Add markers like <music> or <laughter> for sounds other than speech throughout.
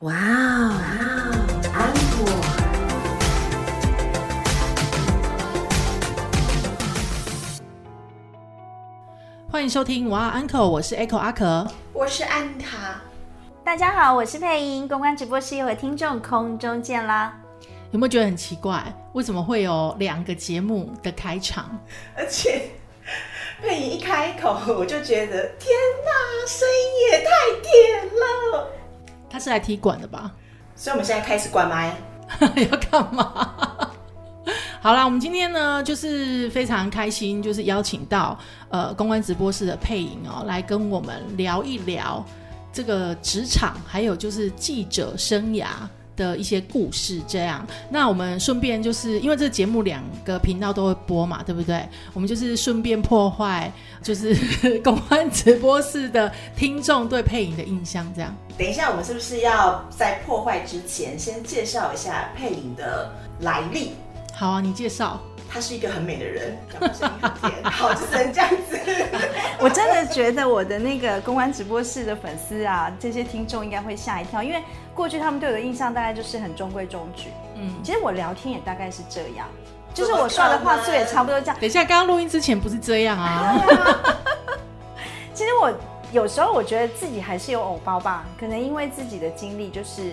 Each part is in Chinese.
哇哦，安果。欢迎收听哇 Uncle，我是 Echo 阿可。我是安塔，大家好，我是配音，公关直播室又和听众空中见啦。有没有觉得很奇怪？为什么会有两个节目的开场？而且配音一开口，我就觉得天哪，声音也太甜了。他是来踢馆的吧？所以我们现在开始关麦。<laughs> 要干嘛？<laughs> 好啦，我们今天呢，就是非常开心，就是邀请到呃公关直播室的配音哦，来跟我们聊一聊这个职场，还有就是记者生涯的一些故事。这样，那我们顺便就是因为这个节目两个频道都会播嘛，对不对？我们就是顺便破坏，就是 <laughs> 公安直播室的听众对配音的印象，这样。等一下，我们是不是要在破坏之前，先介绍一下配影的来历？好啊，你介绍。她是一个很美的人，讲话声音很甜，好，就只能这样子。<laughs> 我真的觉得我的那个公关直播室的粉丝啊，这些听众应该会吓一跳，因为过去他们对我的印象大概就是很中规中矩。嗯，其实我聊天也大概是这样，就是我说的话术也差不多这样。等一下，刚刚录音之前不是这样啊？其实我有时候我觉得自己还是有偶包吧，可能因为自己的经历就是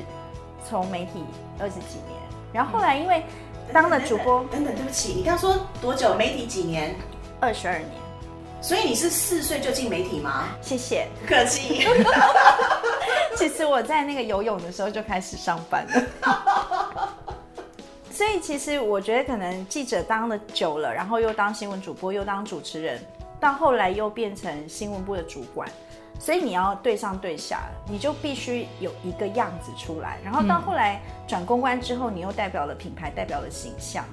从媒体二十几年，然后后来因为当了主播等等，对不起，你刚说多久？媒体几年？二十二年，所以你是四岁就进媒体吗？谢谢。不客气。<laughs> 其实我在那个游泳的时候就开始上班了，<laughs> 所以其实我觉得可能记者当了久了，然后又当新闻主播，又当主持人，到后来又变成新闻部的主管，所以你要对上对下，你就必须有一个样子出来。然后到后来转公关之后，你又代表了品牌，代表了形象，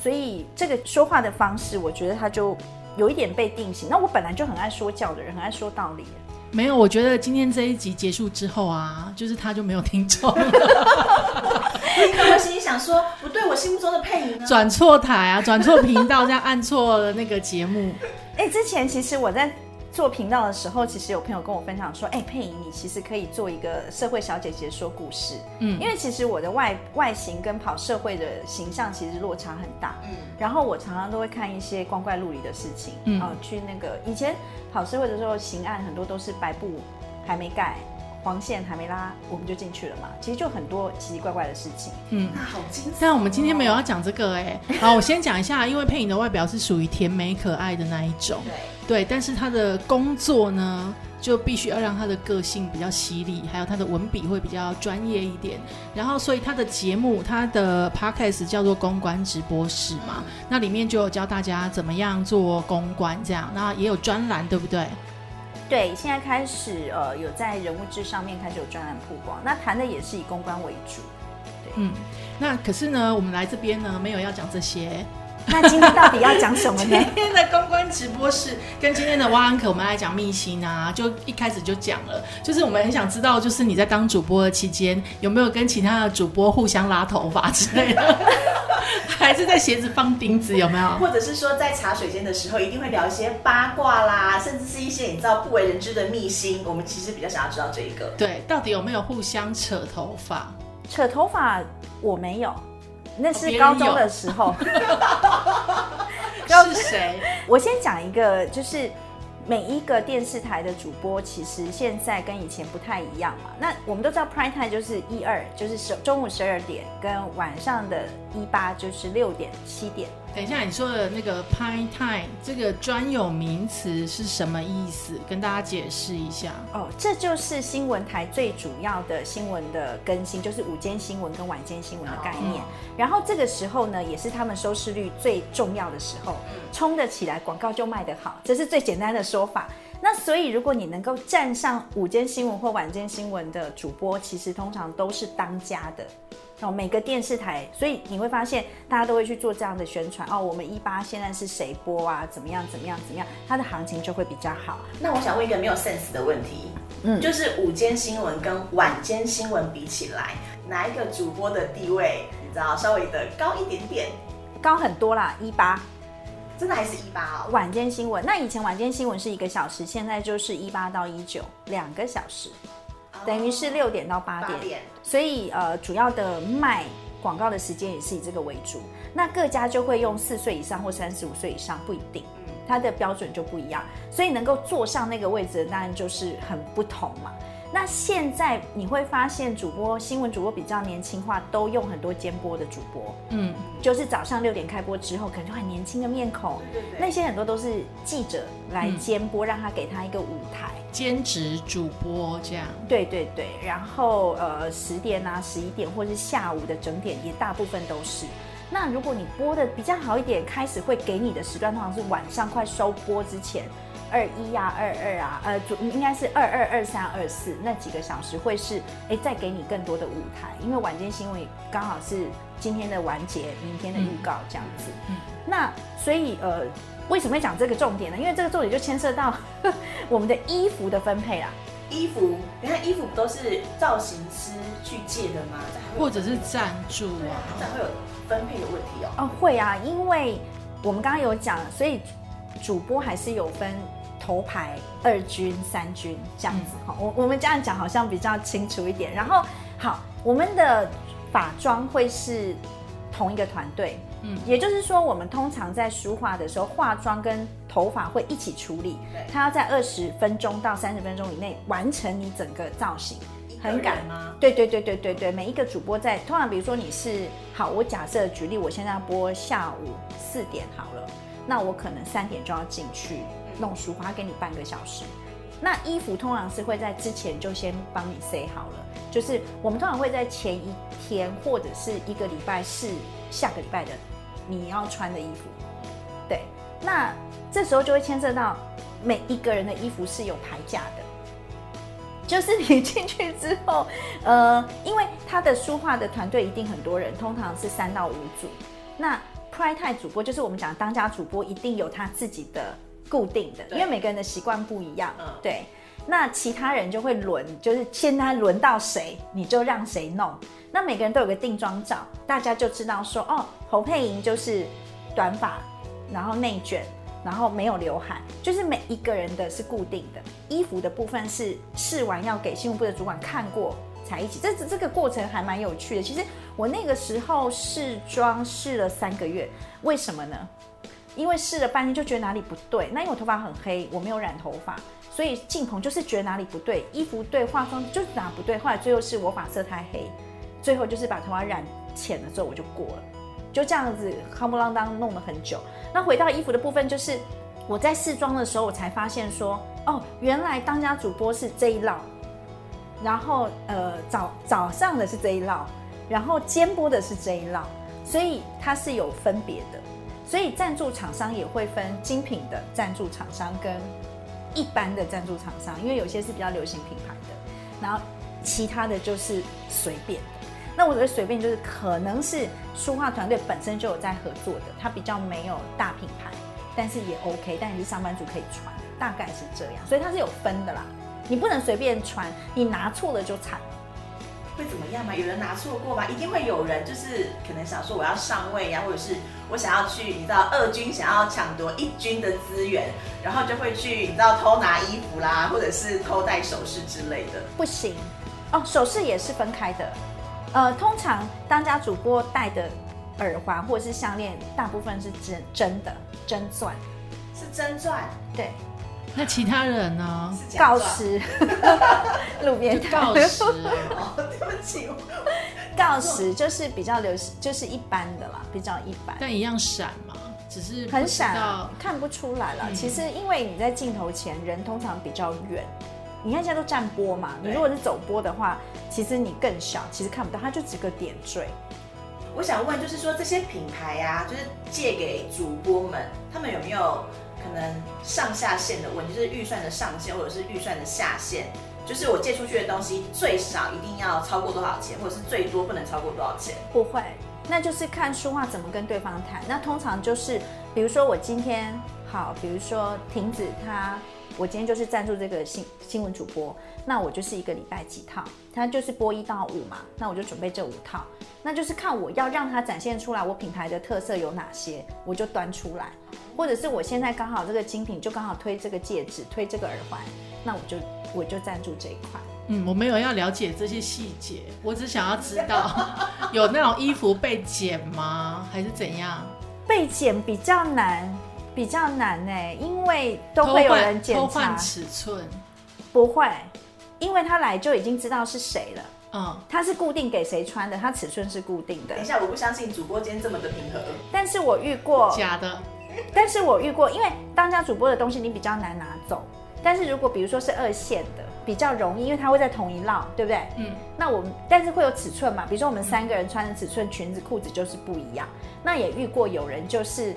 所以这个说话的方式，我觉得他就有一点被定型。那我本来就很爱说教的人，很爱说道理。没有，我觉得今天这一集结束之后啊，就是他就没有听众了，<laughs> 我心里想说，不对，我心目中的配音呢？转错台啊，转错频道，这样按错了那个节目。<laughs> 哎、之前其实我在做频道的时候，其实有朋友跟我分享说，哎、佩莹，你其实可以做一个社会小姐姐说故事，嗯。因为其实我的外外形跟跑社会的形象其实落差很大，嗯，然后我常常都会看一些光怪陆离的事情，嗯。嗯，去那个以前跑社会的时候，刑案很多都是白布还没盖，黄线还没拉，我们就进去了嘛，其实就很多奇奇怪怪的事情，嗯，那好精彩。但我们今天没有要讲这个哎、好，我先讲一下，因为配影的外表是属于甜美可爱的那一种，对，对，但是他的工作呢，就必须要让他的个性比较犀利，还有他的文笔会比较专业一点。然后，所以他的节目，他的 podcast 叫做公关直播室嘛，那里面就有教大家怎么样做公关，这样，那也有专栏，对不对？对，现在开始呃有在人物志上面开始有专栏曝光，那谈的也是以公关为主。对嗯，那可是呢，我们来这边呢，没有要讲这些。<laughs> 那今天到底要讲什么呢？今天的公关直播室跟今天的挖安可，我们来讲秘辛啊，就一开始就讲了，就是我们很想知道，就是你在当主播的期间，有没有跟其他的主播互相拉头发之类的，<laughs> 还是在鞋子放钉子，有没有？或者是说在茶水间的时候，一定会聊一些八卦啦，甚至是一些你知道不为人知的秘辛。我们其实比较想要知道这一个。对，到底有没有互相扯头发？扯头发我没有，那是高中的时候。<laughs> 是谁？<laughs> 我先讲一个，就是每一个电视台的主播，其实现在跟以前不太一样嘛。那我们都知道 prime time 就是一二，就是十中午十二点，跟晚上的一八就是六点七点。等一下，你说的那个 prime time 这个专有名词是什么意思？跟大家解释一下。哦，这就是新闻台最主要的新闻的更新，就是午间新闻跟晚间新闻的概念。然后这个时候呢，也是他们收视率最重要的时候，冲得起来，广告就卖得好，这是最简单的说法。那所以，如果你能够站上午间新闻或晚间新闻的主播，其实通常都是当家的。哦，每个电视台，所以你会发现大家都会去做这样的宣传哦。我们一八现在是谁播啊？怎么样？怎么样？怎么样？它的行情就会比较好。那我想问一个没有 sense 的问题，嗯就是午间新闻跟晚间新闻比起来，哪一个主播的地位你知道稍微的高一点点？高很多啦，一八真的还是一八哦？晚间新闻。那以前晚间新闻是一个小时，现在就是一八到一九两个小时。等于是六点到八点。点，所以呃，主要的卖广告的时间也是以这个为主。那各家就会用四岁以上或三十五岁以上，不一定，它的标准就不一样。所以能够坐上那个位置的，当然就是很不同嘛。那现在你会发现，主播新闻主播比较年轻化，都用很多监播的主播，嗯，就是早上六点开播之后，可能就很年轻的面孔，对对对。那些很多都是记者来监播，让他给他一个舞台。兼职主播这样，对对对，然后呃十点啊、十一点或是下午的整点也大部分都是。那如果你播的比较好一点，开始会给你的时段通常是晚上快收播之前，二一啊、二二啊，呃，主应该是二二、二三、二四那几个小时会是哎再给你更多的舞台，因为晚间新闻刚好是今天的完结，明天的预告这样子。嗯那所以呃为什么会讲这个重点呢？因为这个重点就牵涉到 <laughs> 我们的衣服的分配啦。衣服，你看衣服不都是造型师去借的吗？或者是赞助对啊，这啊，会有分配的问题哦。哦，会啊，因为我们刚刚有讲，所以主播还是有分头牌、二军、三军这样子。好、我我们这样讲好像比较清楚一点。然后好，我们的法妆会是同一个团队，嗯也就是说，我们通常在梳化的时候，化妆跟头发会一起处理对，它要在二十分钟到三十分钟以内完成你整个造型。很赶赶吗？对对对对对对，每一个主播在通常，比如说你是好，我假设举例，我现在要播下午四点好了，那我可能三点就要进去弄梳化，给你半个小时。那衣服通常是会在之前就先帮你塞好了，就是我们通常会在前一天或者是一个礼拜是下个礼拜的你要穿的衣服。对，那这时候就会牵涉到每一个人的衣服是有排价的。就是你进去之后，呃，因为他的书画的团队一定很多人，通常是三到五组。那 Prime Time 主播就是我们讲当家主播，一定有他自己的固定的，因为每个人的习惯不一样。嗯对。那其他人就会轮，就是现在轮到谁，你就让谁弄。那每个人都有个定妆照，大家就知道说，哦，侯佩莹就是短发，然后内卷，然后没有刘海，就是每一个人的是固定的。衣服的部分是试完要给新闻部的主管看过才一起，这这这个过程还蛮有趣的。其实我那个时候试妆试了三个月，为什么呢？因为试了半天就觉得哪里不对，那因为我头发很黑，我没有染头发，所以镜棚就是觉得哪里不对，衣服对，化妆就哪不对。后来最后是我发色太黑，最后就是把头发染浅了之后我就过了，就这样子夯不啷当弄了很久。那回到衣服的部分，就是我在试妆的时候，我才发现说，哦，原来当家主播是这一烙，然后呃早早上的是这一烙，然后肩播的是这一烙，所以它是有分别的。所以赞助厂商也会分精品的赞助厂商跟一般的赞助厂商，因为有些是比较流行品牌的，然后其他的就是随便的。那我觉得随便就是可能是书画团队本身就有在合作的，它比较没有大品牌，但是也 OK，但你是上班族可以穿，大概是这样，所以它是有分的啦。你不能随便穿，你拿错了就惨了。会怎么样吗？有人拿错过吗？一定会有人就是可能想说我要上位呀、或者是我想要去，你知道二军想要抢夺一军的资源，然后就会去你知道偷拿衣服啦，或者是偷戴首饰之类的。不行哦，首饰也是分开的。呃，通常当家主播戴的耳环或者是项链，大部分是真真的真钻，是真钻，对，那其他人呢？锆钻。石，<laughs> 路边就摊 <laughs> <laughs> <laughs> 锆石就是比较流行，就是一般的啦，比较一般。但一样闪嘛，只是很闪啊，看不出来了。嗯其实因为你在镜头前，人通常比较远。你看现在都站播嘛，你如果是走播的话，其实你更小，其实看不到，它就只个点缀。我想问，就是说这些品牌呀、就是借给主播们，他们有没有可能上下限的问题，就是预算的上限或者是预算的下限？就是我借出去的东西最少一定要超过多少钱，或者是最多不能超过多少钱？不会，那就是看书画怎么跟对方谈。那通常就是，比如说我今天好，比如说停止他，我今天就是赞助这个新新闻主播，那我就是一个礼拜几套，他就是播一到五嘛，那我就准备这五套，那就是看我要让他展现出来我品牌的特色有哪些，我就端出来，或者是我现在刚好这个精品就刚好推这个戒指，推这个耳环。那我就我就赞助这一块。嗯，我没有要了解这些细节，我只想要知道 <laughs> 有那种衣服被剪吗，还是怎样？被剪比较难，比较难呢、因为都会有人检查偷换，尺寸，不会，因为他来就已经知道是谁了，嗯，他是固定给谁穿的，他尺寸是固定的等一。下，我不相信主播今天这么的平和。但是我遇过，假的，但是我遇过，因为当家主播的东西你比较难拿走，但是如果比如说是二线的，比较容易，因为它会在同一浪，对不对？嗯，那我们但是会有尺寸嘛，比如说我们三个人穿的尺寸，裙子、裤子就是不一样。那也遇过有人就是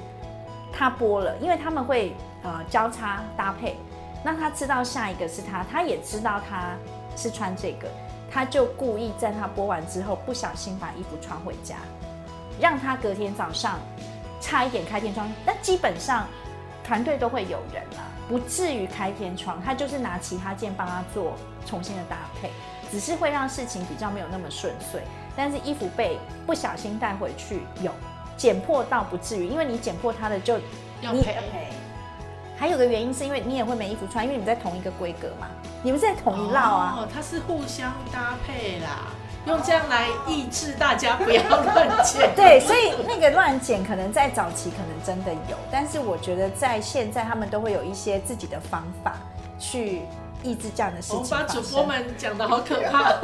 他播了，因为他们会呃交叉搭配，那他知道下一个是他，他也知道他是穿这个，他就故意在他播完之后不小心把衣服穿回家，让他隔天早上差一点开天窗，但基本上团队都会有人啦，不至于开天窗，他就是拿其他件帮他做重新的搭配，只是会让事情比较没有那么顺遂。但是衣服被不小心带回去有剪破倒不至于，因为你剪破它的就要赔。要赔还有个原因是因为你也会没衣服穿，因为你们在同一个规格嘛，你们是在同一绕啊。哦，它是互相搭配啦，用这样来抑制大家不要乱剪。<laughs> 对，所以那个乱剪可能在早期可能真的有，但是我觉得在现在他们都会有一些自己的方法去抑制这样的事情我们把。主播们讲的好可怕。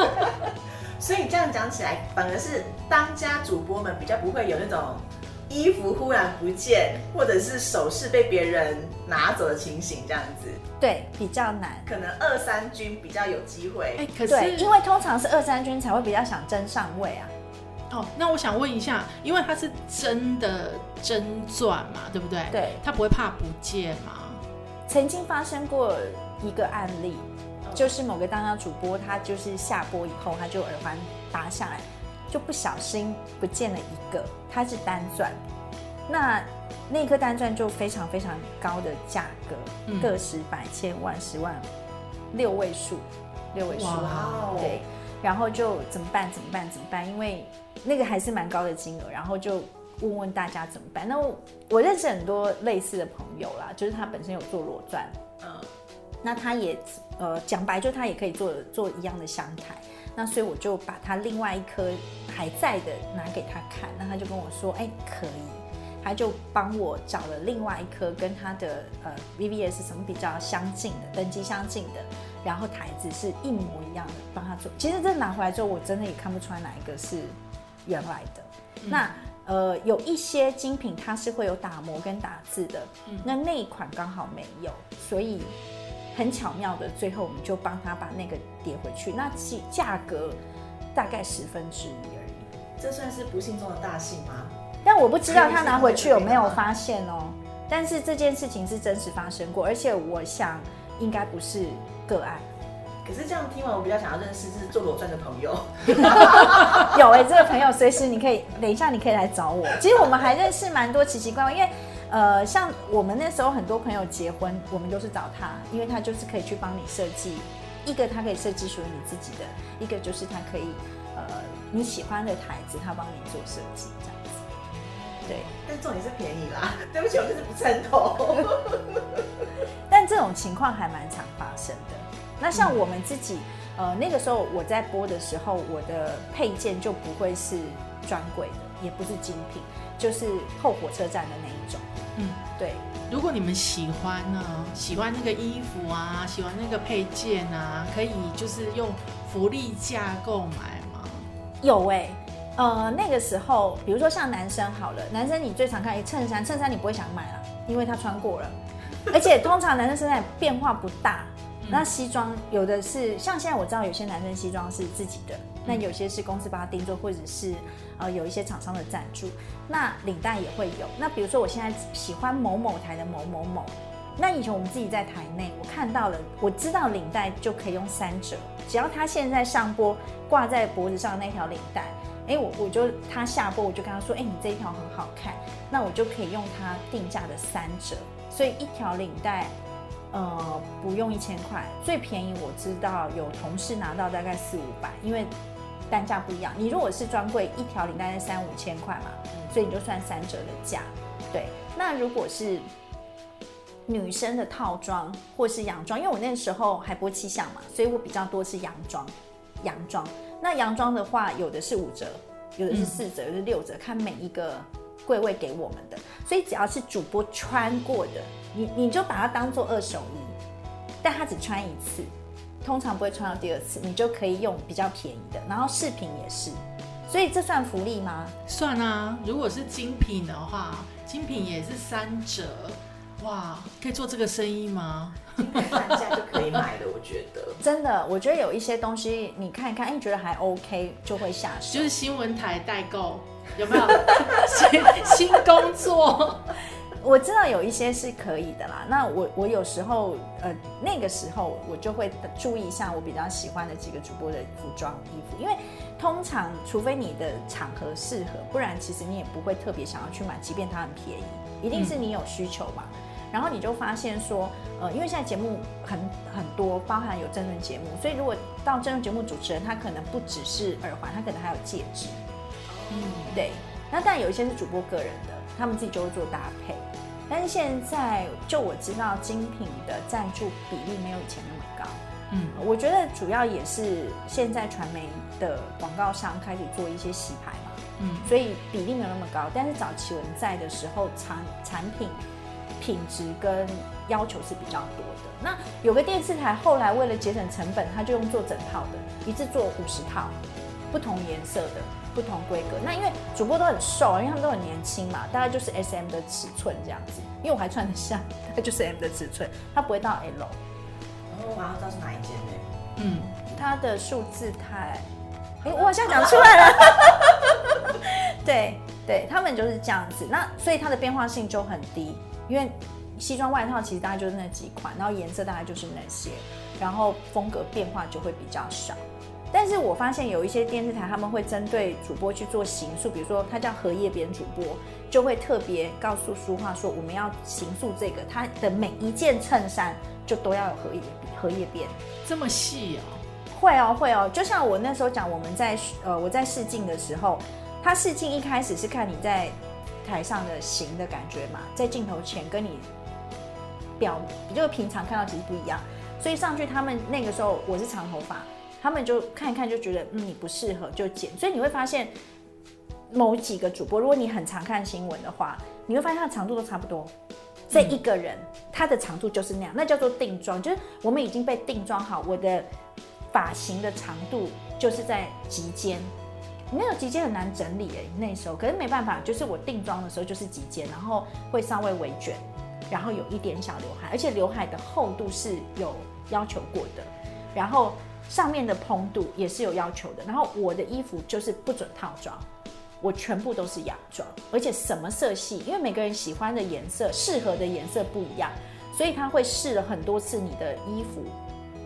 <laughs> 所以这样讲起来，反而是当家主播们比较不会有那种衣服忽然不见，或者是首饰被别人拿走的情形，这样子，对比较难。可能二三军比较有机会。哎，可，是因为通常是二三军才会比较想争上位啊。哦，那我想问一下，因为它是真的真钻嘛，对不对？对它不会怕不见吗？曾经发生过一个案例，就是某个当家主播，他就是下播以后，他就耳环拔下来，就不小心不见了一个，它是单钻。那那颗单钻就非常非常高的价格，嗯个十百千万十万，六位数，六位数，对，然后就怎么办？怎么办？怎么办？因为那个还是蛮高的金额，然后就问问大家怎么办。那我我认识很多类似的朋友啦，就是他本身有做裸钻，嗯，那他也呃讲白，就他也可以做做一样的香台。那所以我就把他另外一颗还在的拿给他看，那他就跟我说，哎、可以，他就帮我找了另外一颗跟他的呃 VVS 什么比较相近的，等级相近的，然后台子是一模一样的，帮他做。其实这拿回来之后，我真的也看不出来哪一个是原来的。那呃，有一些精品它是会有打磨跟打字的，那那一款刚好没有，所以很巧妙的，最后我们就帮他把那个叠回去。那其价格大概十分之一而已。这算是不幸中的大幸吗？但我不知道他拿回去有没有发现哦。但是这件事情是真实发生过，而且我想应该不是个案。可是这样听完，我比较想要认识是做裸钻的朋友。<laughs> 有哎、这个朋友随时你可以，等一下你可以来找我。其实我们还认识蛮多奇奇怪怪，因为呃，像我们那时候很多朋友结婚，我们都是找他，因为他就是可以去帮你设计，一个他可以设计属于你自己的，一个就是他可以呃你喜欢的台子，他帮你做设计这样子。对，但重点是便宜啦。对不起，我就是不赞同。但这种情况还蛮常发生的。那像我们自己，呃，那个时候我在播的时候，我的配件就不会是专柜的，也不是精品，就是后火车站的那一种。嗯，对，如果你们喜欢呢，喜欢那个衣服啊，喜欢那个配件啊，可以就是用福利价购买吗？有哎、呃，那个时候，比如说像男生好了，男生你最常看衬衫，衬衫你不会想买啦，因为他穿过了，<laughs> 而且通常男生身材变化不大。那西装有的是像现在我知道有些男生西装是自己的，那有些是公司帮他定做，或者是呃有一些厂商的赞助。那领带也会有。那比如说我现在喜欢某某台的某某某，那以前我们自己在台内，我看到了，我知道领带就可以用三折，只要他现在上播挂在脖子上那条领带，哎，我我就他下播我就跟他说，哎，你这一条很好看，那我就可以用它定价的三折，所以一条领带。呃，不用一千块，最便宜我知道有同事拿到大概四五百，因为单价不一样。你如果是专柜，一条领带是三五千块嘛，所以你就算三折的价。对，那如果是女生的套装或是洋装，因为我那时候还播气象嘛，所以我比较多是洋装。洋装，那洋装的话，有的是五折，有的是四折，有的是六折，看每一个柜位给我们的。所以只要是主播穿过的，你你就把它当做二手衣，但他只穿一次，通常不会穿到第二次，你就可以用比较便宜的。然后饰品也是，所以这算福利吗？算啊，如果是精品的话，精品也是三折，哇，可以做这个生意吗？半价就可以买的，我觉得。真的，我觉得有一些东西你看一看，哎，你觉得还 OK，就会下手。就是新闻台代购，有没有新新工作？我知道有一些是可以的啦。那我我有时候呃那个时候我就会注意一下我比较喜欢的几个主播的服装衣服，因为通常除非你的场合适合，不然其实你也不会特别想要去买，即便它很便宜，一定是你有需求嘛。然后你就发现说，呃，因为现在节目很很多，包含有争论节目，所以如果到争论节目主持人，他可能不只是耳环，他可能还有戒指。嗯，对。那但有一些是主播个人的，他们自己就会做搭配。但是现在就我知道，精品的赞助比例没有以前那么高。嗯，我觉得主要也是现在传媒的广告商开始做一些洗牌嘛。嗯，所以比例没有那么高。但是早期我们在的时候，产产品。品质跟要求是比较多的。那有个电视台后来为了节省成本，他就用做整套的，一次做五十套，不同颜色的，不同规格。那因为主播都很瘦，因为他们都很年轻嘛，大概就是 S M 的尺寸这样子。因为我还穿得下，它就是 M 的尺寸，它不会到 L。哦，我好像知道是哪一件呢？嗯，它的数字太……哎，我好像讲出来了。<laughs> 对对，他们就是这样子。那所以它的变化性就很低。因为西装外套其实大概就是那几款，然后颜色大概就是那些，然后风格变化就会比较少。但是我发现有一些电视台他们会针对主播去做形塑，比如说他叫荷叶边主播，就会特别告诉书画说我们要形塑这个，他的每一件衬衫就都要有荷叶荷叶边，这么细哦？会哦会哦，就像我那时候讲我们在呃我在试镜的时候，他试镜一开始是看你在。台上的形的感觉嘛，在镜头前跟你表，就平常看到其实不一样。所以上去他们那个时候我是长头发，他们就看一看就觉得嗯你不适合就剪。所以你会发现某几个主播，如果你很常看新闻的话，你会发现他的长度都差不多。这一个人他的长度就是那样，那叫做定妆，就是我们已经被定妆好，我的发型的长度就是在及肩。那个极肩很难整理哎，那时候可是没办法，就是我定妆的时候就是极肩，然后会稍微微卷，然后有一点小刘海，而且刘海的厚度是有要求过的，然后上面的蓬度也是有要求的。然后我的衣服就是不准套装，我全部都是洋装，而且什么色系，因为每个人喜欢的颜色、适合的颜色不一样，所以他会试了很多次你的衣服，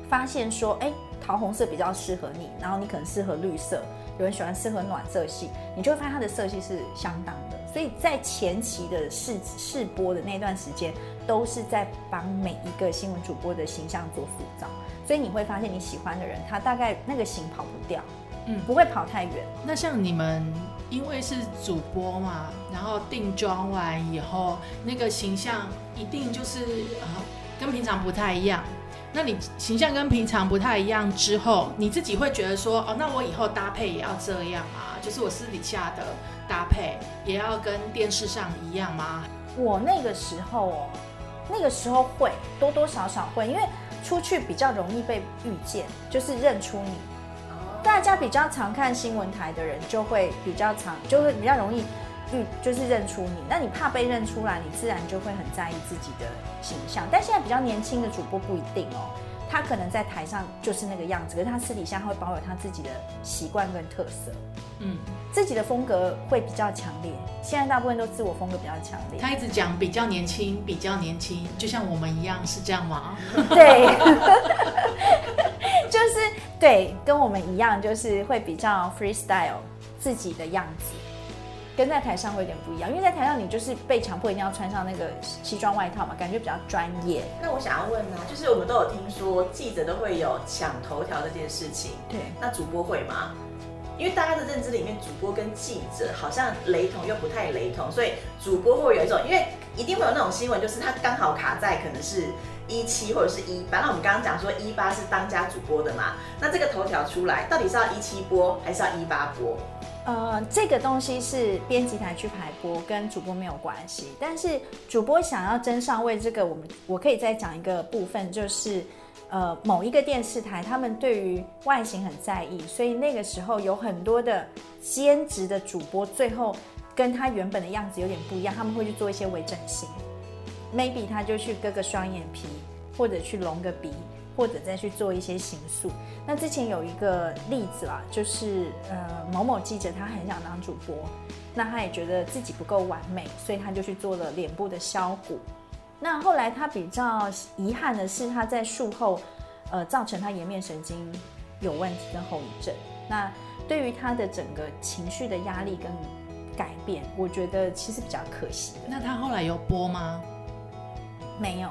发现说，哎，桃红色比较适合你，然后你可能适合绿色。有人喜欢适合暖色系，你就会发现它的色系是相当的。所以在前期的试试播的那段时间，都是在帮每一个新闻主播的形象做塑造。所以你会发现你喜欢的人，他大概那个型跑不掉，嗯，不会跑太远。那像你们因为是主播嘛，然后定妆完以后，那个形象一定就是呃跟平常不太一样。那你形象跟平常不太一样之后，你自己会觉得说，哦，那我以后搭配也要这样啊？就是我私底下的搭配也要跟电视上一样吗？我那个时候哦，那个时候会多多少少会，因为出去比较容易被遇见，就是认出你。大家比较常看新闻台的人，就会比较常，就会比较容易。遇，就是认出你，那你怕被认出来，你自然就会很在意自己的形象。但现在比较年轻的主播不一定哦，他可能在台上就是那个样子，可是他私底下会保有他自己的习惯跟特色，嗯，自己的风格会比较强烈。现在大部分都自我风格比较强烈。他一直讲比较年轻，比较年轻，就像我们一样，是这样吗？对，<laughs> 就是对，跟我们一样，就是会比较 freestyle 自己的样子。跟在台上会有点不一样，因为在台上你就是被强迫一定要穿上那个西装外套嘛，感觉比较专业。那我想要问呢，就是我们都有听说记者都会有抢头条这件事情，对，那主播会吗？因为大家的认知里面，主播跟记者好像雷同又不太雷同，所以主播会有一种，因为一定会有那种新闻，就是他刚好卡在可能是一七或者是一八。那我们刚刚讲说一八是当家主播的嘛，那这个头条出来，到底是要一七播还是要一八播？呃，这个东西是编辑台去排播，跟主播没有关系。但是主播想要争上位，这个我们我可以再讲一个部分，就是呃某一个电视台，他们对于外形很在意，所以那个时候有很多的兼职的主播，最后跟他原本的样子有点不一样，他们会去做一些微整形，maybe 他就去割个双眼皮，或者去隆个鼻。或者再去做一些刑诉。那之前有一个例子啦，就是呃某某记者他很想当主播，那他也觉得自己不够完美，所以他就去做了脸部的削骨。那后来他比较遗憾的是，他在术后呃造成他颜面神经有问题跟后遗症。那对于他的整个情绪的压力跟改变，我觉得其实比较可惜的。那他后来有播吗？没有。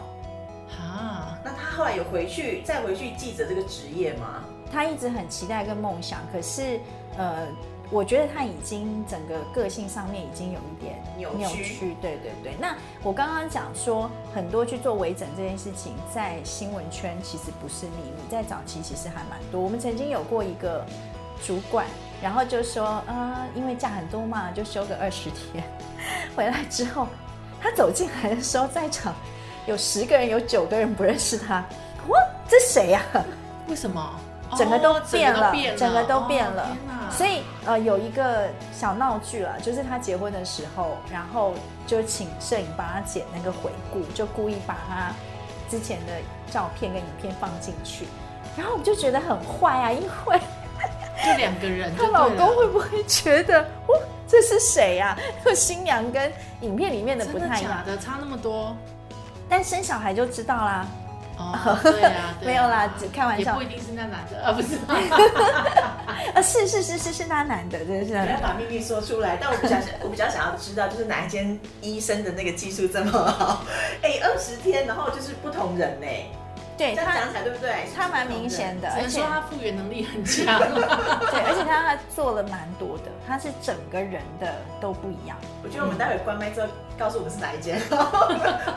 啊，那他后来有回去再回去记者这个职业吗？他一直很期待跟梦想，可是呃，我觉得他已经整个个性上面已经有一点扭曲对对对。那我刚刚讲说，很多去做微整这件事情，在新闻圈其实不是秘密，在早期其实还蛮多。我们曾经有过一个主管，然后就说，呃，因为假很多嘛，就休个二十天，<laughs> 回来之后，他走进来的时候，在场。有十个人，有九个人不认识他。哇，这谁呀？为什么？整个都变了，整个都变了。所以呃，有一个小闹剧了，就是他结婚的时候，然后就请摄影帮他剪那个回顾，就故意把他之前的照片跟影片放进去。然后我就觉得很坏啊，<laughs> 因为就两个人，她老公会不会觉得哇，这是谁呀？新娘跟影片里面的不太一样，的差那么多。但生小孩就知道啦。哦，<laughs> 对啊，没有啦，只开玩笑。也不一定是那男的 <laughs> 啊，不是。<laughs> 啊，是是是是是那男的，真的是。不要把秘密说出来。但我比较想，我比较想要知道，就是哪一间医生的那个技术这么好？哎，二十天，然后就是不同人呢。对他讲起来对不对？他蛮明显的，而且他复原能力很 <laughs> 强。对，而且他做了蛮多的，他是整个人的都不一样。我觉得我们待会关麦之后，告诉我们是哪一间，<laughs>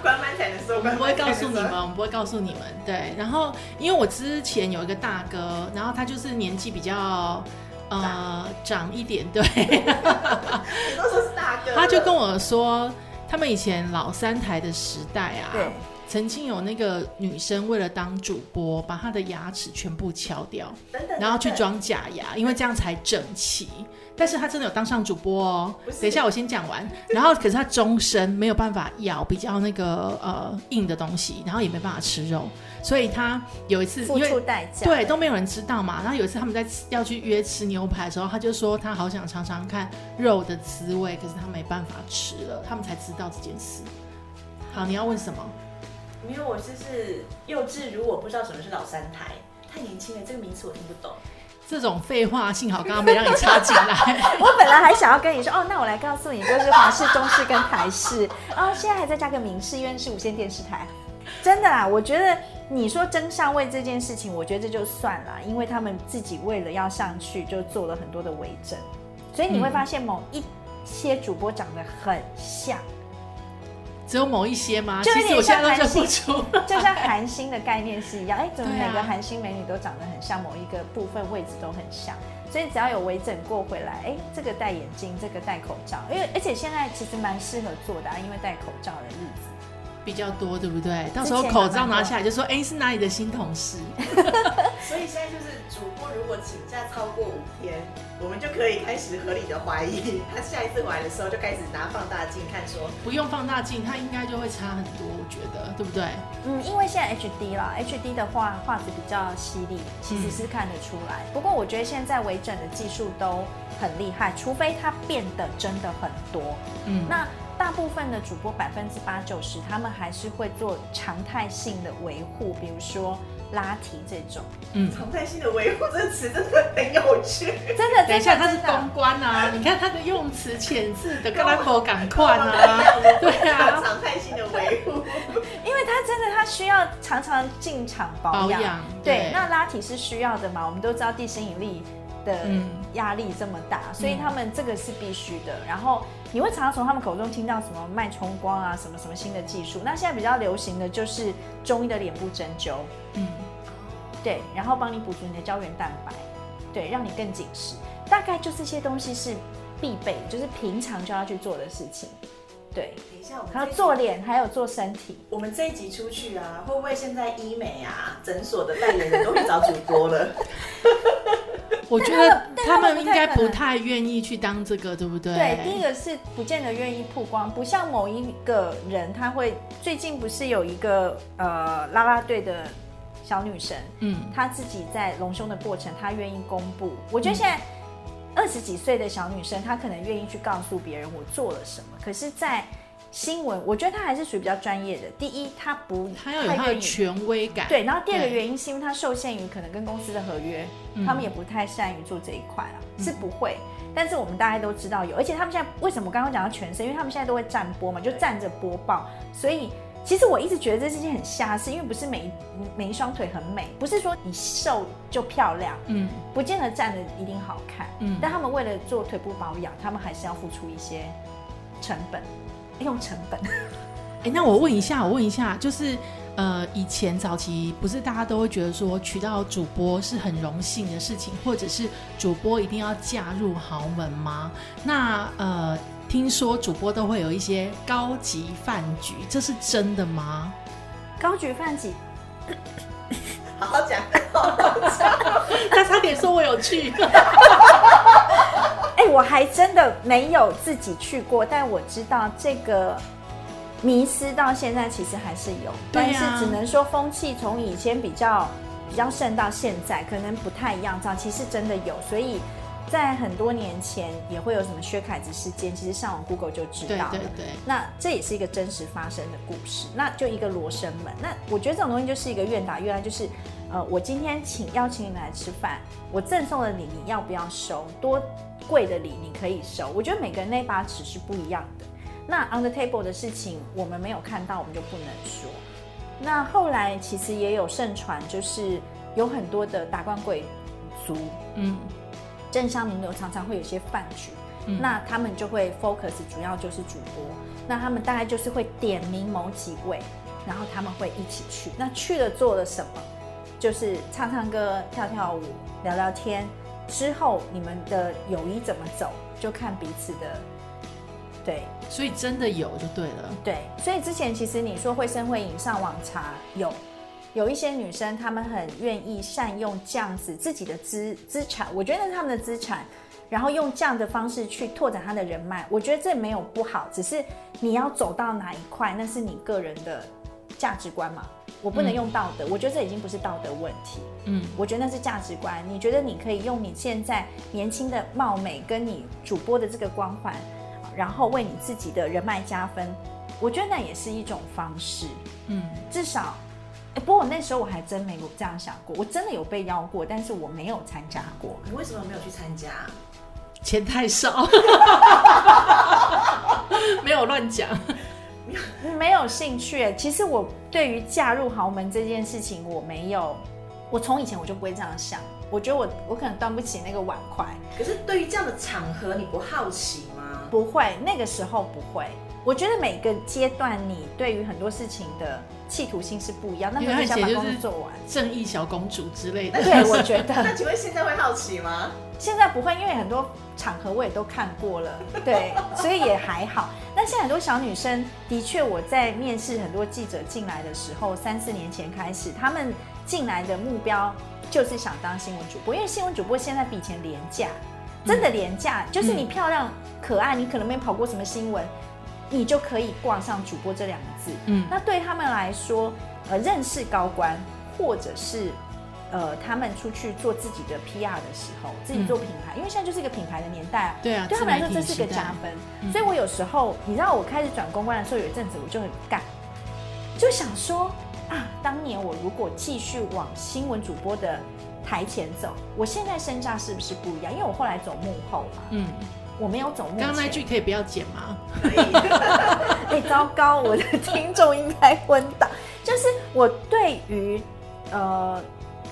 关麦才能说。我们不会告诉你们，我们不会告诉你们。对，然后因为我之前有一个大哥，然后他就是年纪比较呃长一点，对。<laughs> 你都说是大哥，他就跟我说，他们以前老三台的时代啊。对。曾经有那个女生为了当主播，把她的牙齿全部敲掉，然后去装假牙，因为这样才整齐。但是她真的有当上主播哦。等一下我先讲完。然后可是她终身没有办法咬比较那个呃硬的东西，然后也没办法吃肉，所以她有一次付出代价，对都没有人知道嘛。然后有一次他们在要去约吃牛排的时候，她就说她好想尝尝看肉的滋味，可是她没办法吃了，他们才知道这件事。好，你要问什么？没有，我就是幼稚，如果不知道什么是老三台，太年轻了，这个名词我听不懂。这种废话，幸好刚刚没让你插进来。<laughs> 我本来还想要跟你说，哦，那我来告诉你，就是华视、中视跟台视，哦，现在还在加个名视，因为是无线电视台。真的啦，我觉得你说争上位这件事情，我觉得这就算了，因为他们自己为了要上去，就做了很多的伪证，所以你会发现某一些主播长得很像。只有某一些吗？其实我现在都认不出，就像韩星的概念是一样。哎，怎么每个韩星美女都长得很像，某一个部分位置都很像？所以只要有微整过回来，哎，这个戴眼镜，这个戴口罩，因为而且现在其实蛮适合做的，因为戴口罩的日子比较多，对不对？到时候口罩拿下来就说，哎，是哪里的新同事？<laughs> 所以现在就是主播如果请假超过五天。我们就可以开始合理的怀疑，他下一次回来的时候就开始拿放大镜看，说不用放大镜，他应该就会差很多，我觉得，对不对？嗯，因为现在 HD 啦，HD 的话画质比较犀利，其实是看得出来。不过我觉得现在微整的技术都很厉害，除非它变得真的很多。嗯，那大部分的主播百分之八九十，他们还是会做常态性的维护，比如说。拉提这种，嗯，常态性的维护这个词真的很有趣，真的。等一下，他是公关啊，你看他的用词遣字的，跟他口赶快啊，<laughs> 对啊，常态性的维护，因为他真的他需要常常进场保养，养。对，那拉提是需要的嘛？我们都知道地心引力的嗯压力这么大，所以他们这个是必须的。然后你会常常从他们口中听到什么脉冲光啊，什么什么新的技术。那现在比较流行的就是中医的脸部针灸，嗯，对，然后帮你补足你的胶原蛋白，对，让你更紧实。大概就这些东西是必备，就是平常就要去做的事情。对，等一下，我们还有做脸，还有做身体。我们这一集出去啊，会不会现在医美啊诊所的代言人都去找主播了？<laughs> 我觉得他们应该不太愿意去当这个，对不对？对，第一个是不见得愿意曝光，不像某一个人，他会最近不是有一个呃拉拉队的小女生，嗯，她自己在隆胸的过程，她愿意公布。我觉得现在二十几岁的小女生，她可能愿意去告诉别人我做了什么，可是，在新闻，我觉得它还是属于比较专业的。第一，它不他要有他的权威感。对，然后第二个原因是因为他受限于可能跟公司的合约，嗯他们也不太善于做这一块啊，是不会。但是我们大家都知道有，而且他们现在为什么我刚刚讲到全身？因为他们现在都会站播嘛，就站着播报，所以。其实我一直觉得这是件很瞎事，因为不是每一每一双腿很美，不是说你瘦就漂亮，嗯，不见得站着一定好看。嗯但他们为了做腿部保养，他们还是要付出一些成本，用成本。哎、那我问一下，我问一下，就是呃，以前早期不是大家都会觉得说娶到主播是很荣幸的事情，或者是主播一定要嫁入豪门吗？那呃，听说主播都会有一些高级饭局，这是真的吗？高举饭几 <laughs> 好好讲，他 <laughs> 差点说我有去，<laughs> 哎、我还真的没有自己去过，但我知道这个迷失到现在其实还是有，但是只能说风气从以前比较比较盛到现在，可能不太一样。早期是真的有，所以在很多年前也会有什么薛凯子事件，其实上网 Google 就知道了。对对，那这也是一个真实发生的故事。那就一个罗生门。那我觉得这种东西就是一个愿打愿挨，就是呃，我今天请邀请你来吃饭，我赠送的礼你要不要收？多贵的礼你可以收。我觉得每个人那把尺是不一样的。那 on the table 的事情我们没有看到，我们就不能说。那后来其实也有盛传，就是有很多的达官贵族、嗯政商名流常常会有些饭局，嗯那他们就会 focus 主要就是主播，那他们大概就是会点名某几位，然后他们会一起去。那去了做了什么？就是唱唱歌、跳跳舞、聊聊天。之后你们的友谊怎么走，就看彼此的。对所以真的有就对了。对，所以之前其实你说会声会影上网查有。有一些女生，她们很愿意善用这样子自己的资资产，我觉得那是她们的资产，然后用这样的方式去拓展她的人脉，我觉得这没有不好，只是你要走到哪一块，那是你个人的价值观嘛。我不能嗯用道德，我觉得这已经不是道德问题，嗯我觉得那是价值观。你觉得你可以用你现在年轻的貌美跟你主播的这个光环，然后为你自己的人脉加分，我觉得那也是一种方式。嗯，至少，哎，不过我那时候我还真没有这样想过，我真的有被邀过，但是我没有参加过。你为什么没有去参加？钱太少，<laughs> 没有乱讲。<laughs> 没有兴趣。其实我对于嫁入豪门这件事情，我没有，我从以前我就不会这样想。我觉得我我可能端不起那个碗筷，可是对于这样的场合，你不好奇吗？不会，那个时候不会。我觉得每个阶段你对于很多事情的企图心是不一样。那因为时候想把工作做完。正义小公主之类的。对，我觉得 <laughs> 那请问现在会好奇吗？现在不会，因为很多场合我也都看过了，对，<laughs> 所以也还好。但现在很多小女生，的确我在面试很多记者进来的时候，三四年前开始，他们进来的目标就是想当新闻主播，因为新闻主播现在比以前廉价，真的廉价，就是你漂亮可爱，你可能没跑过什么新闻，你就可以挂上主播这两个字。嗯那对他们来说，呃，认识高官，或者是呃，他们出去做自己的 PR 的时候，自己做品牌，因为现在就是一个品牌的年代啊。对啊，对他们来说，自这是个加分。嗯所以我有时候，你知道，我开始转公关的时候，有一阵子我就很干，就想说啊，当年我如果继续往新闻主播的台前走，我现在身价是不是不一样？因为我后来走幕后嘛，嗯，我没有走。刚刚那句可以不要剪吗？<laughs> 哎、糟糕，我的听众应该昏倒。就是我对于呃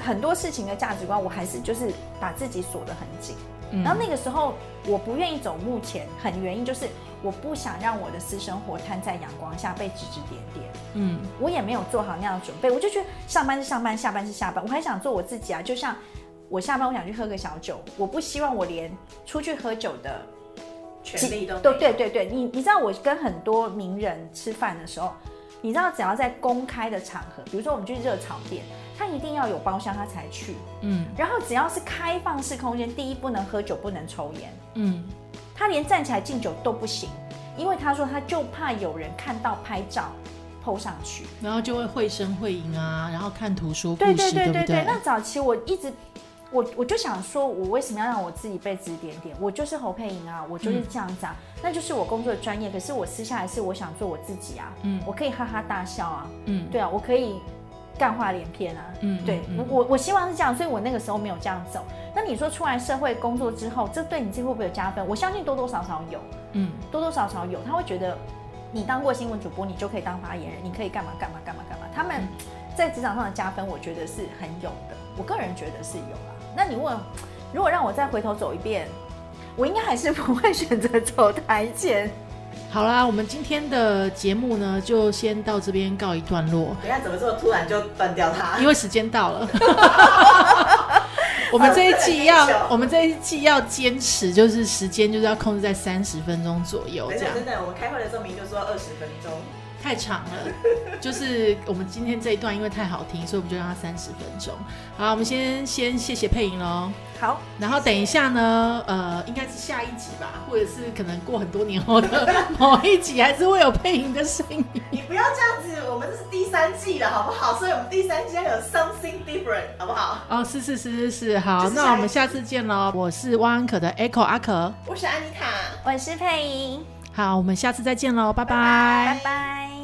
很多事情的价值观，我还是就是把自己锁得很紧。嗯然后那个时候我不愿意走目前，很原因就是我不想让我的私生活摊在阳光下被指指点点。嗯我也没有做好那样的准备，我就觉得上班是上班，下班是下班，我还想做我自己啊。就像我下班我想去喝个小酒，我不希望我连出去喝酒的权利都都对对对，你你知道我跟很多名人吃饭的时候，你知道只要在公开的场合，比如说我们去热炒店，他一定要有包厢他才去，嗯然后只要是开放式空间，第一不能喝酒，不能抽烟，嗯他连站起来敬酒都不行，因为他说他就怕有人看到拍照 PO 上去。然后就会绘声绘影啊，然后看图说故对事，对对对不对？那早期我一直，我我就想说，我为什么要让我自己被指点点？我就是侯佩莹啊，我就是这样子啊，那就是我工作的专业。可是我私下来是我想做我自己啊，嗯我可以哈哈大笑啊，嗯对啊，我可以干话连篇啊，嗯对嗯我我我希望是这样，所以我那个时候没有这样走。那你说出来社会工作之后，这对你自己会不会有加分？我相信多多少少有，嗯多多少少有，他会觉得你当过新闻主播，你就可以当发言人，你可以干嘛干嘛干嘛干嘛。他们嗯在职场上的加分，我觉得是很有的。我个人觉得是有啦。那你问，如果让我再回头走一遍，我应该还是不会选择走台前。好啦，我们今天的节目呢，就先到这边告一段落，等一下怎么这么突然就断掉它？因为时间到了。<laughs> 我们这一季要，我们这一季要坚持，就是时间就是要控制在三十分钟左右，这样等等等等，我们开会的时候明明就说二十分钟，太长了。<laughs> 就是我们今天这一段因为太好听，所以我们就让它三十分钟。好，我们先先谢谢配音喽。好，然后等一下呢，呃，应该是下一集吧，或者是可能过很多年后的 <laughs> 某一集，还是会有配音的声音。你不要这样子，我们这是第三季了，好不好？所以我们第三季要有 something different，好不好？哦，是是是是是，好，那我们下次见喽。我是汪安可的 Echo 阿可，我是安妮塔。我是佩莹，好，我们下次再见喽，拜拜拜拜。